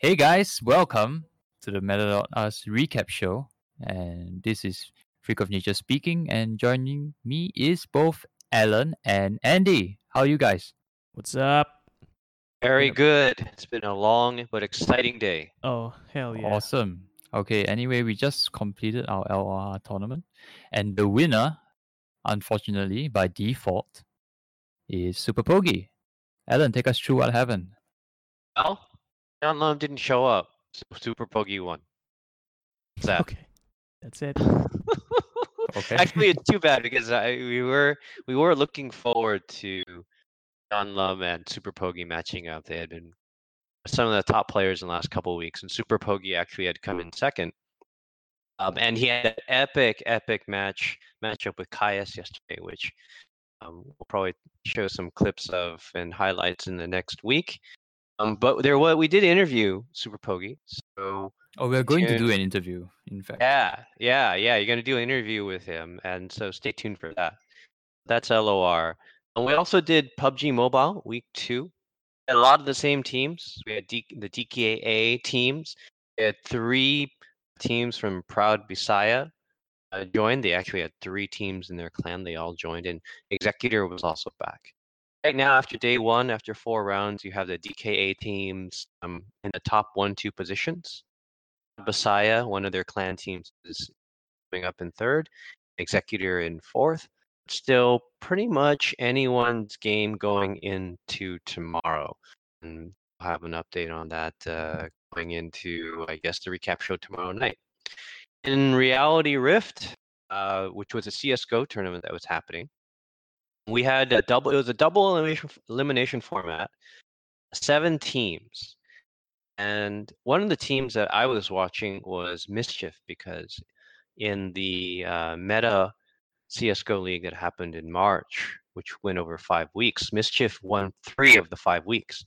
Hey guys, welcome to the Us recap show. And this is Freak of Nature speaking. And joining me is both Alan and Andy. How are you guys? What's up? Very good. It's been a long but exciting day. Oh, hell yeah. Awesome. Okay, anyway, we just completed our LR tournament. And the winner, unfortunately, by default, is Super Pogi. Alan, take us through what happened. Well, John Lum didn't show up. So Super Pogi won. Sad. Okay. That's it. Okay. Actually, it's too bad because I, we were we were looking forward to John Lum and Super Pogi matching up. They had been some of the top players in the last couple of weeks, and Super Pogi actually had come in second. Um, and he had an epic, epic match matchup with Caius yesterday, which um, we'll probably show some clips of and highlights in the next week. Um, but there was we did interview Super Pogi, so Oh, we're going to do an interview, in fact. yeah, yeah, yeah. You're gonna do an interview with him, and so stay tuned for that. That's LOR. And we also did PUBG Mobile Week Two. A lot of the same teams. We had D- the DKA teams. We had three teams from Proud Bisaya uh, joined. They actually had three teams in their clan. They all joined, and Executor was also back. Right now, after day one, after four rounds, you have the DKA teams um, in the top one, two positions. Bisaya, one of their clan teams, is coming up in third. Executor in fourth. Still, pretty much anyone's game going into tomorrow. And I'll have an update on that uh, going into, I guess, the recap show tomorrow night. In Reality Rift, uh, which was a CS:GO tournament that was happening, we had a double. It was a double elimination elimination format, seven teams, and one of the teams that I was watching was Mischief because in the uh, meta CS:GO league that happened in March, which went over five weeks, Mischief won three of the five weeks.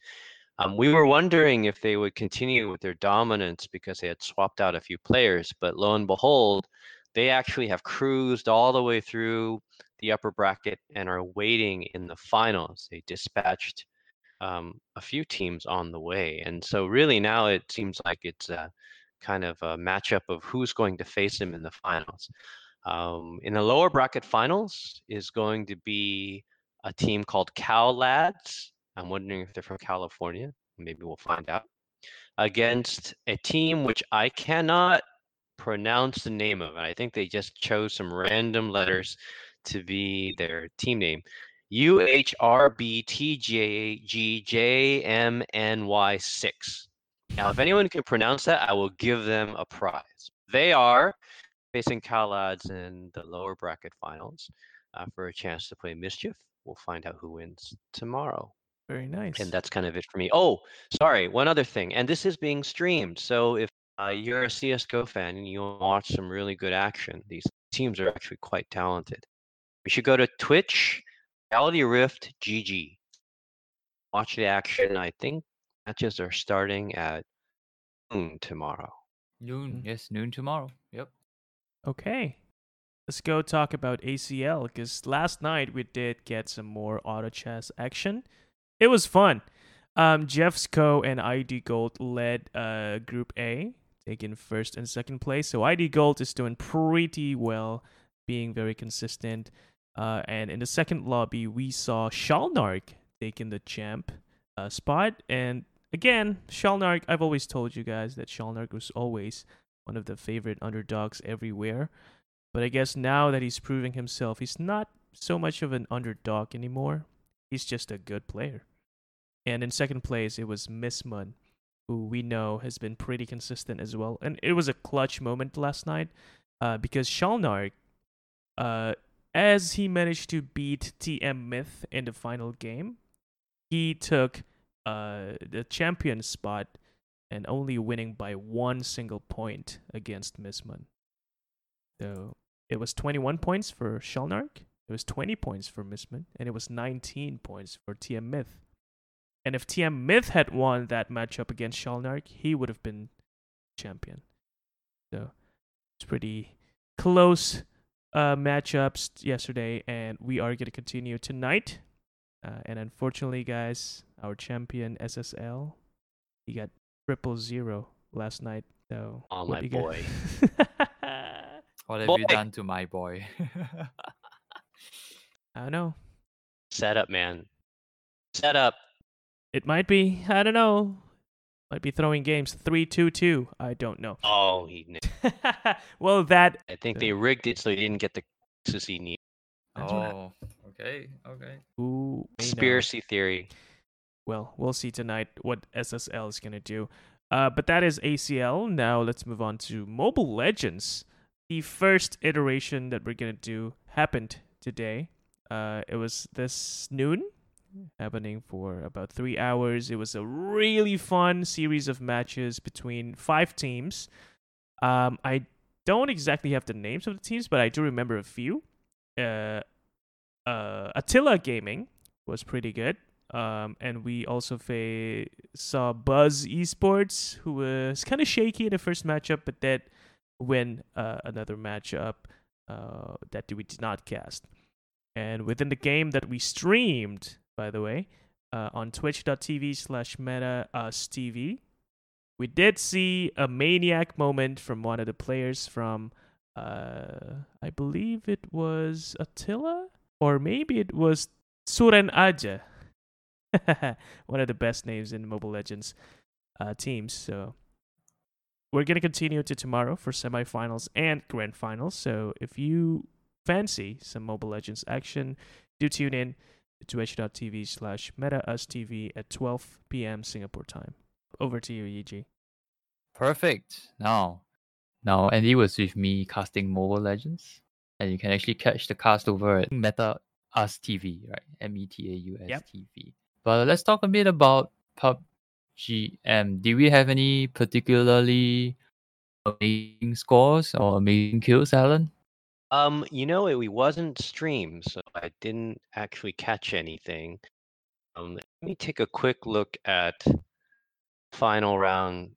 Um, we were wondering if they would continue with their dominance because they had swapped out a few players, but lo and behold, they actually have cruised all the way through the upper bracket and are waiting in the finals. They dispatched um, a few teams on the way, and so really now it seems like it's a kind of a matchup of who's going to face them in the finals. Um, in the lower bracket finals is going to be a team called Cal Lads. I'm wondering if they're from California. Maybe we'll find out. Against a team which I cannot pronounce the name of. And I think they just chose some random letters to be their team name. U H R B T J G J M N Y 6. Now, if anyone can pronounce that, I will give them a prize. They are facing Cal Lads in the lower bracket finals uh, for a chance to play Mischief. We'll find out who wins tomorrow. Very nice. And that's kind of it for me. Oh, sorry, one other thing. And this is being streamed. So if uh, you're a CSGO fan and you watch some really good action, these teams are actually quite talented. You should go to Twitch, Reality Rift GG. Watch the action. I think matches are starting at noon tomorrow. Noon. Mm. Yes, noon tomorrow. Yep. Okay. Let's go talk about ACL because last night we did get some more auto chess action. It was fun. Um, Jeff's Co and ID Gold led uh, Group A, taking first and second place. So ID Gold is doing pretty well, being very consistent. Uh, and in the second lobby, we saw Shalnark taking the champ uh, spot. And again, Shalnark, I've always told you guys that Shalnark was always one of the favorite underdogs everywhere. But I guess now that he's proving himself, he's not so much of an underdog anymore. He's just a good player. And in second place, it was Missman, who we know has been pretty consistent as well. And it was a clutch moment last night uh, because Shalnark, uh, as he managed to beat TM Myth in the final game, he took uh, the champion spot and only winning by one single point against Missman. So it was 21 points for Shalnark, it was 20 points for Missman, and it was 19 points for TM Myth. And if TM Myth had won that matchup against Shalnark, he would have been champion. So it's pretty close uh, matchups yesterday, and we are going to continue tonight. Uh, and unfortunately, guys, our champion SSL, he got triple zero last night. So Oh, what my you got? boy. What have Boy. you done to my boy? I don't know. Set up, man. Set up. It might be. I don't know. Might be throwing games three two two. I don't know. Oh, he. kn- well, that I think they rigged it so he didn't get the closest he needed. That's what I- oh, okay, okay. who may know. Conspiracy theory. Well, we'll see tonight what SSL is gonna do. Uh, but that is ACL. Now let's move on to Mobile Legends. The first iteration that we're gonna do happened today. Uh, it was this noon, happening for about three hours. It was a really fun series of matches between five teams. Um, I don't exactly have the names of the teams, but I do remember a few. Uh, uh, Attila Gaming was pretty good. Um, and we also fa- saw Buzz Esports, who was kind of shaky in the first matchup, but then win uh, another matchup uh, that we did not cast. And within the game that we streamed, by the way, uh, on twitch.tv slash meta us TV, we did see a maniac moment from one of the players from, uh, I believe it was Attila, or maybe it was Suren Aja. one of the best names in Mobile Legends uh, teams. So we're gonna continue to tomorrow for semifinals and grand finals. So if you fancy some Mobile Legends action, do tune in to twitch.tv slash metaustv at 12 p.m. Singapore time. Over to you, EG. Perfect. Now, now Andy was with me casting Mobile Legends, and you can actually catch the cast over at Meta Us TV, right? M E T A U S Yep. TV. But let's talk a bit about PUBG. Um, do we have any particularly amazing scores or amazing kills, Alan? Um, you know, it wasn't streamed, so I didn't actually catch anything. Um, let me take a quick look at final round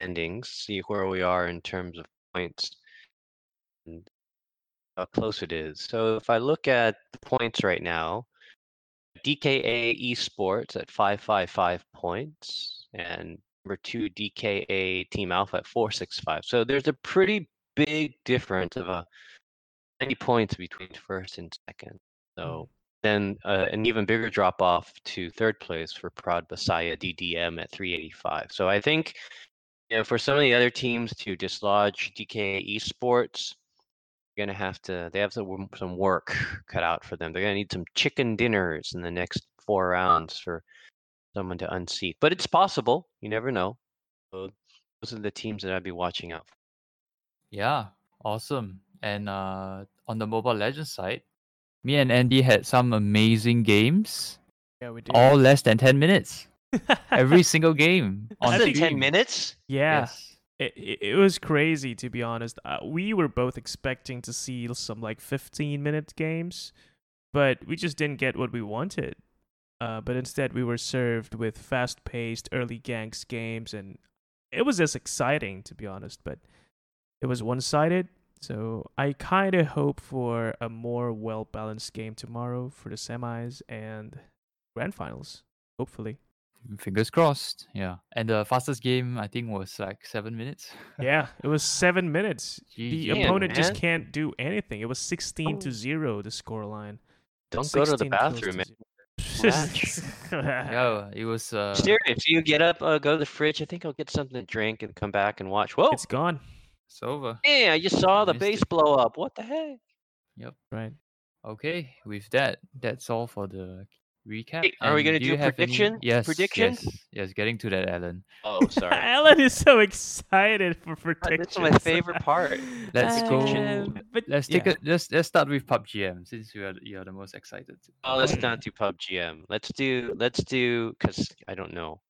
endings, see where we are in terms of points and how close it is. So if I look at the points right now, DKA Esports at 555 points and number two DKA Team Alpha at 465. So there's a pretty big difference of a 90 points between first and second. So then uh, an even bigger drop off to third place for Proud Bisaya DDM at 385. So I think you know, for some of the other teams to dislodge DK Esports, you're gonna have to. They have some some work cut out for them. They're gonna need some chicken dinners in the next four rounds for someone to unseat. But it's possible. You never know. So those are the teams that I'd be watching out for. Yeah, awesome. And uh, on the Mobile Legends side, me and Andy had some amazing games, Yeah, we did. all less than 10 minutes. Every single game on Less than 10 minutes? yeah. Yes. It, it, it was crazy to be honest. Uh, we were both expecting to see some like 15 minute games, but we just didn't get what we wanted. Uh, but instead, we were served with fast paced early ganks games, and it was just exciting to be honest. But it was one sided, so I kind of hope for a more well balanced game tomorrow for the semis and grand finals, hopefully. Fingers crossed. Yeah. And the fastest game, I think, was like seven minutes. Yeah, it was seven minutes. The GG. Man, opponent just can't do anything. It was 16 to Oh. 0, the score line. Don't go to the bathroom, man. to Yeah, it was. Uh, Serious. You get up, uh, go to the fridge. I think I'll get something to drink and come back and watch. Whoa! It's gone. It's over. Hey, I just saw the base it. blow up. What the heck? Yep. Right. Okay, with that, that's all for the recap. Hey, are we gonna do do you a any- prediction? Yes. Prediction? Yes. Yes. Getting to that, Alan. Oh, sorry. Alan is so excited for predictions. This is my favorite part. Let's go- Uh, but Let's take yeah. it. Let's let's start with PUBG since you are you are the most excited. Oh, let's not do PUBG. Let's do. Let's do. Cause I don't know.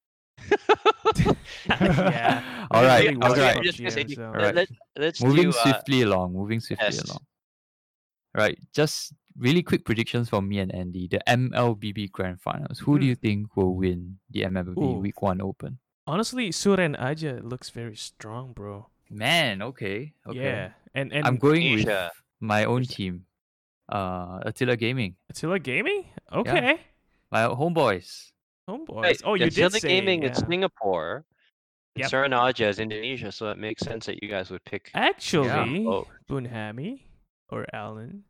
Yeah. all I right. really all watch right. PUBG, Just gonna say, so- Alright. Let, us moving do. Uh, swiftly along. Moving swiftly yes. along. Right. Just really quick predictions from me and Andy. The MLBB Grand Finals. Who do Hmm. you think will win the MLBB Ooh. Week One Open? Honestly, Suren Aja looks very strong, bro. Man. Okay. Okay. Yeah. And and I'm going with my own team. Uh, Attila Gaming. Attila Gaming? Okay. My homeboys. Homeboys. Wait, oh, you Attila did say Gaming in. Singapore. Yep. Surunaja is Indonesia, so it makes sense that you guys would pick. Actually, Oh, Bunhami or Alan.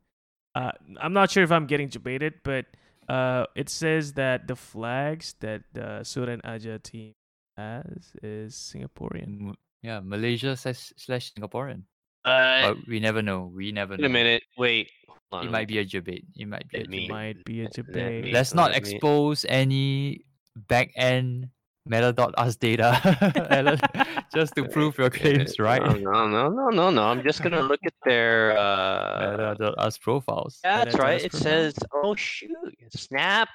Uh, I'm not sure if I'm getting debated, but uh, it says that the flags that the Suran Aja team has is Singaporean. Yeah, Malaysia slash, slash Singaporean. uh, But we never know. We never wait know. a minute. Wait. Hold on, It might be a debate. It might be a Let It debate. might be a let- let debate. me- Let's not expose any back end Meta.us data, Alan, just to prove your claims, right? No, no, no, no, no. I'm just gonna look at their. Uh, Meta.us profiles. yeah, that's Meta right. It provide- says, "Oh shoot, snap."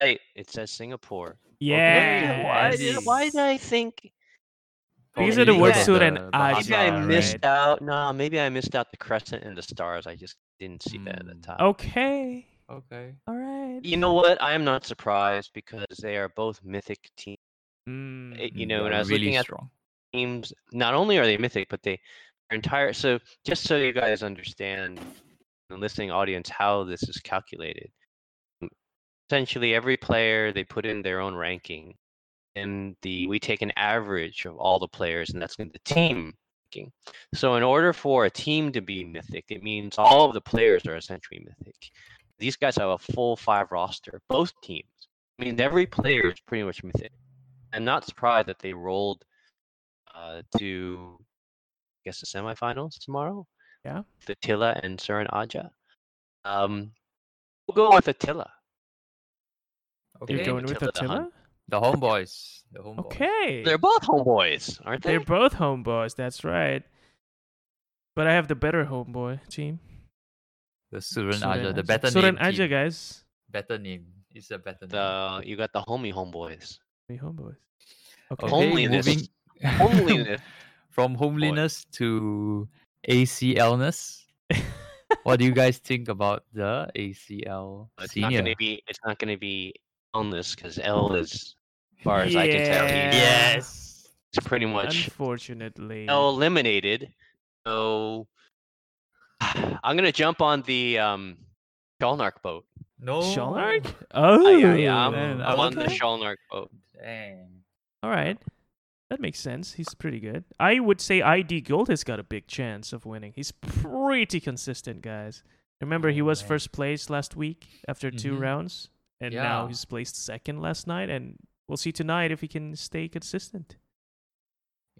Hey, it says Singapore. Yeah. Why did, why did I think? These Probably are the words because Suran the Aja, Maybe I missed right? out. No, maybe I missed out the crescent and the stars. I just didn't see that at the Hmm. top. Okay. Okay. All right. You know what? I am not surprised because they are both mythic teams. Mm, It- you Mm, know, are I was really looking at strong. teams, not only are they mythic, but they are entire. So just so you guys understand, the listening audience, how this is calculated. Essentially, every player they put in their own ranking, and the we take an average of all the players, and that's the team ranking. So in order for a team to be mythic, it means all of the players are essentially mythic. These guys have a full five roster, both teams. I mean, every player is pretty much mythic. I'm not surprised that they rolled uh, to, I guess, the semifinals tomorrow. Yeah. The Attila and Surin Aja. Um, we'll go with Attila. You're Okay. going with Attila the Hun. Attila? The homeboys. The homeboys. Okay. They're both homeboys, aren't they? They're both homeboys. That's right. But I have the better homeboy team. The Suran Suran Aja, the better Suran name. Aja, team. guys. Better name. It's a better name. the you got the homie homeboys. The homeboys. Okay. Okay, Homeliness. moving Homeliness. from homeliness to ACLness. what do you guys think about the ACL It's not gonna be. It's not gonna be illness because L is, as far as I can tell, Yeah. Yes. it's pretty much Unfortunately. L eliminated. So I'm gonna jump on the um Shalnark boat. No. Shalnark? Oh, Oh, yeah, yeah, I'm, man, I'm on the okay. Shalnark boat. Dang. All right. That makes sense. He's pretty good. I would say ID Gold has got a big chance of winning. He's pretty consistent, guys. Remember, he was first place last week after 2 Mhm. rounds, and now he's placed second last night, and we'll see tonight if he can stay consistent.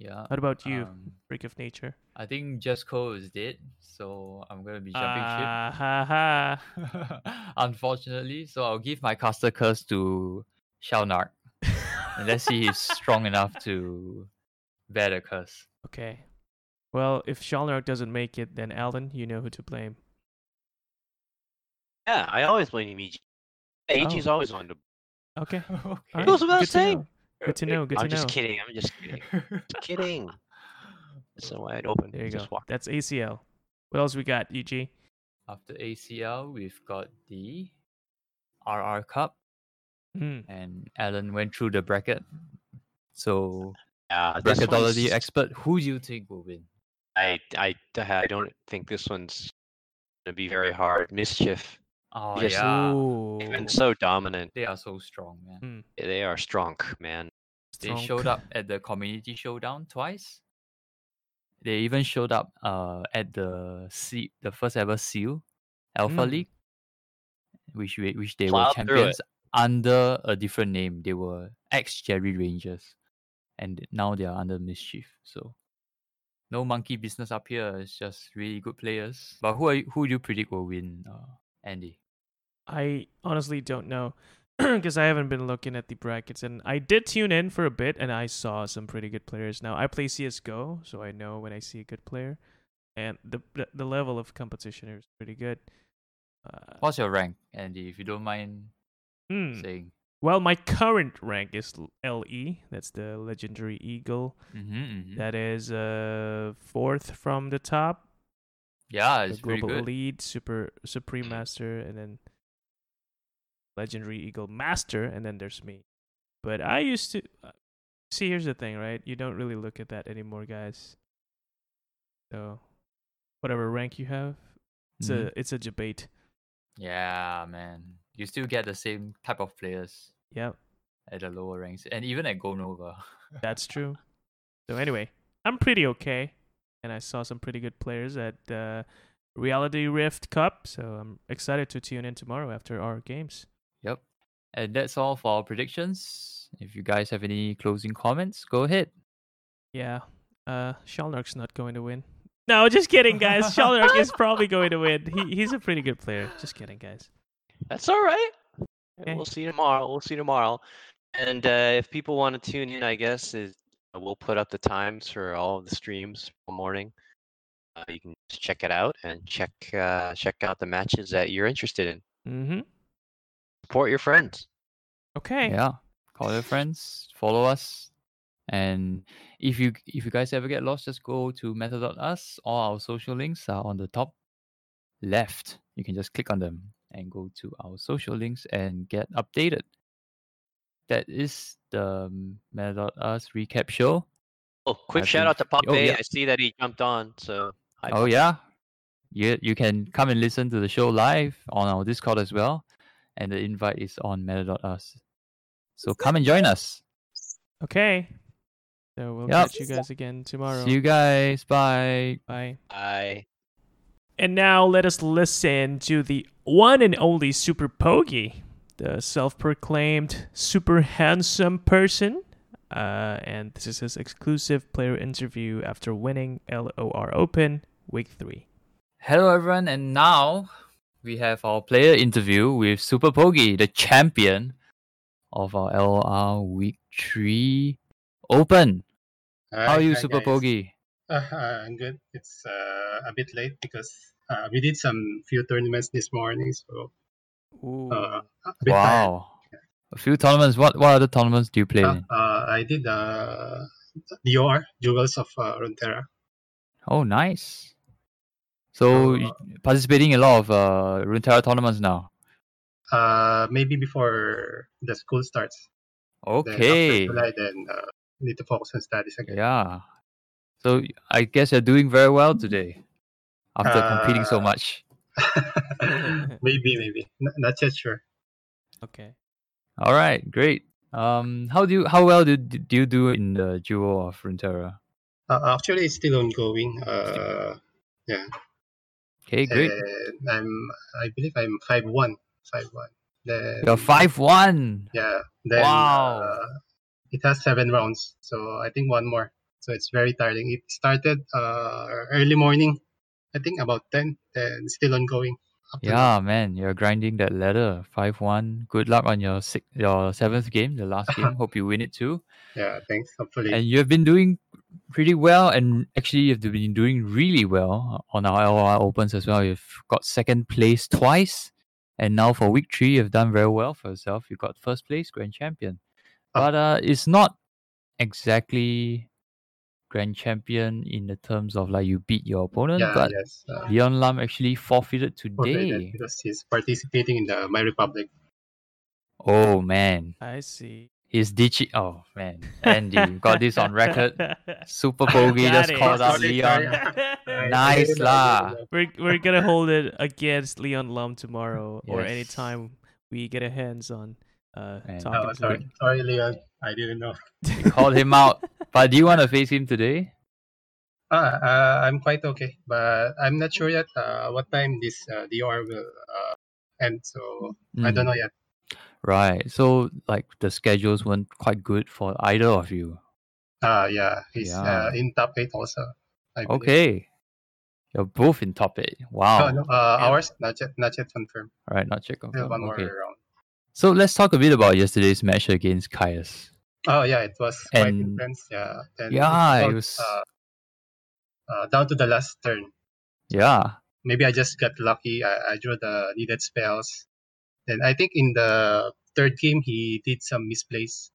Yeah. What about you, um, freak of nature? I think Just Cole is dead, so I'm gonna be jumping Ah, ha, ha. ship. Unfortunately, so I'll give my caster curse to Shalnark. and let's see if he's strong enough to bear the curse. Okay. Well, if Shalnark doesn't make it, then Alan, you know who to blame. Yeah, I always blame EG. AG's Oh. always on the. Okay. okay. All right. Goes without Good to know. Good to know. I'm just kidding. I'm just kidding. Just kidding. It's so wide open. There you just go. Walk. That's ACL. What else we got, EG? After ACL, we've got the RR Cup, Hmm. and Alan went through the bracket. So, Yeah, bracketology one's- expert, who do you think will win? I, I, I don't think this one's gonna be very hard. Mischief. Oh Yes. yeah, Ooh. They've been so dominant. they are so strong, man. Hmm. They are strong, man. They Strong. showed up at the community showdown twice. They even showed up uh at the C- the first ever Seal Alpha Mm. League, which we, which they Plowed were champions under a different name. They were ex Jerry Rangers, and now they are under Mischief. So no monkey business up here. It's just really good players. But who are you, who do you predict will win, uh, Andy? I honestly don't know because I haven't been looking at the brackets, and I did tune in for a bit, and I saw some pretty good players. Now I play CS:GO, so I know when I see a good player, and the the, the level of competition is pretty good. Uh, What's your rank, Andy? If you don't mind hmm. saying. Well, my current rank is LE. That's the legendary eagle. Mm-hmm, That is uh fourth from the top. Yeah, the it's pretty global elite, super supreme master, and then legendary eagle master, and then there's me. But I used to uh, see. Here's the thing, right? You don't really look at that anymore, guys. So, whatever rank you have, it's Mhm. a it's a debate. Yeah, man. You still get the same type of players Yep, at the lower ranks, and even at Gold Nova. that's true. So anyway, I'm pretty okay, and I saw some pretty good players at the Reality Rift Cup. So I'm excited to tune in tomorrow after our games. Yep. And that's all for our predictions. If you guys have any closing comments, go ahead. Yeah, uh, Shalnark's not going to win. No, just kidding, guys. Shalnark is probably going to win. He he's a pretty good player. Just kidding, guys. That's all right. Okay. We'll see you tomorrow. We'll see you tomorrow. And uh, if people want to tune in, I guess is we'll put up the times for all of the streams for morning. Uh, you can just check it out and check uh, check out the matches that you're interested in. Mm-hmm. Support your friends. Okay. Yeah. Call your friends, follow us. And if you if you guys ever get lost, just go to meta.us. All our social links are on the top left. You can just click on them and go to our social links and get updated. That is the um, meta.us recap show. Oh, quick I shout out to think- Pop oh, yeah. I see that he jumped on. So hi, Oh Pop. yeah, you you can come and listen to the show live on our Discord as well, and the invite is on meta.us. So come and join us. Okay. So we'll Yep. catch you guys again tomorrow. See you guys. Bye. Bye. Bye. And now let us listen to the one and only Super Pogi, the self-proclaimed super handsome person. Uh, and this is his exclusive player interview after winning LOR Open Week 3. Hello everyone, and now we have our player interview with Super Pogi, the champion of our LR Week Three Open. How are you, Super Pogi? Uh, I'm good. It's uh, a bit late because uh, we did some few tournaments this morning, so Ooh. uh, a bit tired. Wow, a few tournaments. What what other tournaments do you play Uh, in? uh, I did uh, DOR, Duels of uh, Runeterra. Oh, nice. So you participating in a lot of uh, Runeterra tournaments now. Uh, maybe before the school starts. Then Okay. after July, then uh, need to focus on studies again. Yeah. So I guess you're doing very well today after competing so Uh, much. maybe, maybe. N- not yet sure. okay. All right, great. Um, how do you how well do do you do in the duo of Runeterra? Uh, actually, it's still ongoing. Uh, yeah. Okay, great. And I'm, I believe I'm five one, five one. Then You're five one. Yeah. Then Wow. uh, it has seven rounds, so I think one more. So it's very tiring. It started uh, early morning, I think about ten, and still ongoing. Up to now. Yeah, man, you're grinding that ladder. Five one. Good luck on your six, your seventh game, the last game. Hope you win it too. Yeah. Thanks. Hopefully. And you have been doing pretty well, and actually you've been doing really well on our LOR Opens as well. You've got second place twice, and now for week three, you've done very well for yourself. You got first place, grand champion. Oh. But uh, it's not exactly grand champion in the terms of like you beat your opponent, yeah. but yes. Uh, Leon Lam actually forfeited forfeited today. because he's participating in the My Republic. Oh man, I see. he's ditching. Oh man, Andy, got this on record. Super Pogi just it. called out Leon. Nice lah. we're we're gonna hold it against Leon Lum tomorrow or anytime we get a hands on uh talking Oh, to sorry, him. sorry, Leon. I didn't know. You called him out. But do you want to face him today? Ah, uh, I'm quite okay, but I'm not sure yet uh, what time this uh, DOR will uh, end. So I don't Mm, know yet. Right. So like the schedules weren't quite good for either of you. Ah, yeah, he's Yeah. uh, in top eight also. Okay. You're both in top eight. Wow. No, no, uh, Yeah. ours not yet, not yet confirmed. All right, not yet confirmed. one more Okay. round. So let's talk a bit about yesterday's match against Caius. Oh yeah, it was quite And- intense. Yeah, and Yeah, it was- uh, uh, down to the last turn. Yeah. Maybe I just got lucky. I, I drew the needed spells. Then I think in the third game he did some misplays.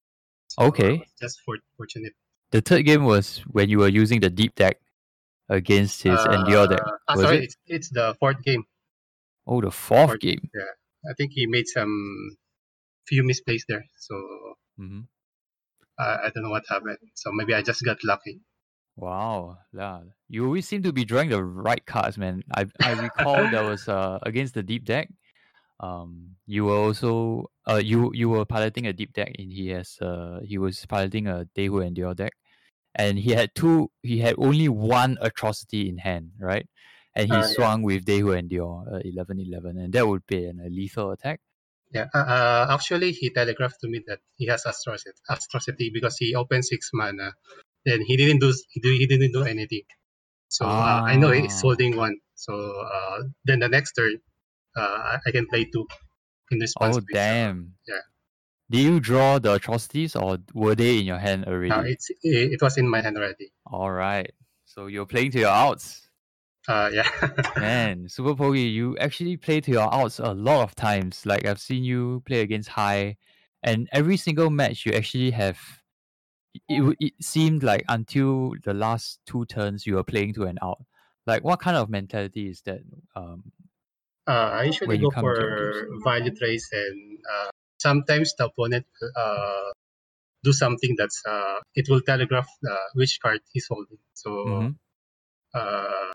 So Okay. Just for, fortunate. The third game was when you were using the deep deck against his Endure deck. Uh, sorry, it? it's it's the fourth game. Oh, the fourth fourth- game. Yeah, I think he made some few misplays there. So hmm I I don't know what happened. So maybe I just got lucky. Wow, yeah. You always seem to be drawing the right cards, man. I I recall there was uh against the deep deck. Um, you were also uh you you were piloting a deep deck, and he has uh he was piloting a Daewoo Endure deck, and he had two. He had only one atrocity in hand, right? And he Uh, yeah. swung with Dehu Endure, uh, 11-11, and that would be an, a lethal attack. Yeah, uh, uh, actually, he telegraphed to me that he has atrocity, atrocity because he opened six mana, then he didn't do he, do, he didn't do anything. So uh, I know he's Ah. holding one. So uh, then the next turn, uh, I- can play two in response. Oh it. damn! yeah. Did you draw the atrocities, or were they in your hand already? Uh, it's it, it was in my hand already. All right. So you're playing to your outs. Uh, yeah. Man, Super Pogi, you actually play to your outs a lot of times. Like I've seen you play against high, and every single match you actually have. It, it seemed like until the last two turns you were playing to an out. Like what kind of mentality is that? Um, Uh, I usually go come to your for value trades, and uh, sometimes the opponent uh, do something that's uh, it will telegraph uh, which card he's holding. So mhm. uh,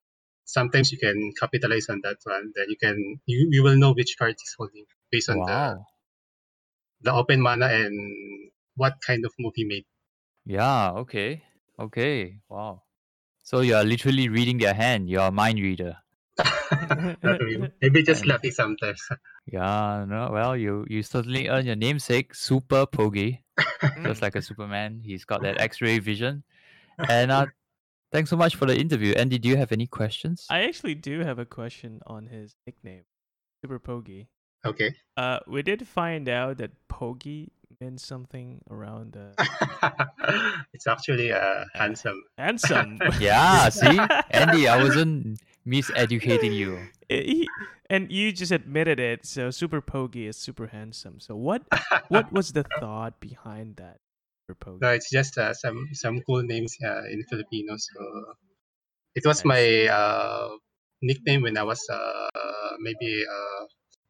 sometimes you can capitalize on that one. Then you can you, you will know which card he's holding based on the Wow. the open mana and what kind of move he made. Yeah. Okay. Okay. Wow. So you are literally reading their hand. You're a mind reader. Maybe just lucky sometimes. Yeah. No. Well, you you certainly earn your namesake, Super Pogi. just like a Superman. He's got that X-ray vision. And uh, thanks so much for the interview. Andy, do you have any questions? I actually do have a question on his nickname, Super Pogi. okay. Uh, we did find out that Pogi meant something around uh, it's actually uh, handsome. handsome. yeah. See, Andy, I wasn't miseducating you. He- and you just admitted it. So Super Pogi is super handsome. So what what was the thought behind that? Super Pogi. No, it's just uh, some some cool names uh, in Filipino. So it was Nice. my uh, nickname when I was uh, maybe uh,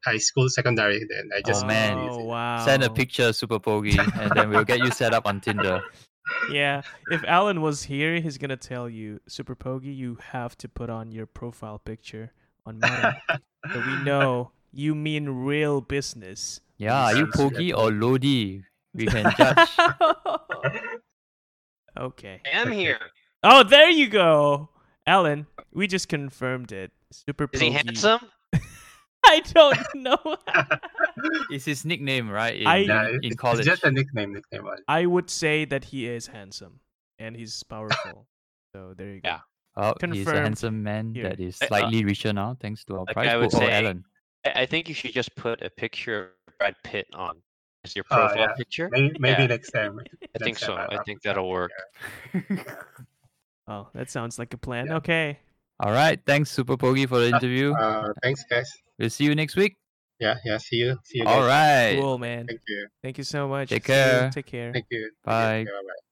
high school, secondary. Then I just Oh, man. Oh wow. Send a picture, Super Pogi, and then we'll get you set up on Tinder. Yeah, if Alan was here, he's gonna tell you, Super Pogi, you have to put on your profile picture on Meta, so we know you mean real business. Yeah, are you Sounds. Pogi or Lodi? We can judge. okay. I am here. Oh, there you go, Alan. We just confirmed it. Super Is he handsome? I don't know. It's his nickname, right? In, I- in, in it's, college. it's just a nickname. Nickname. only. I would say that he is handsome and he's powerful. so there you go. Yeah. Oh, he's a handsome man here. that is Uh, slightly richer now, thanks to our like prize I would. Oh, say- Alan. I, I think you should just put a picture of Brad Pitt on as your Oh, profile yeah. picture. Maybe, maybe Yeah. next time. I think next so. I I'll- think that'll work. Oh, that sounds like a plan. Yeah. Okay. All right, thanks, Super Pogi, for the interview. Uh, thanks, guys. We'll see you next week. Yeah, yeah. See you. See you. All guys. right. Cool, man. Thank you. Thank you so much. Take care. Take care. Thank you. Bye. Bye. Bye.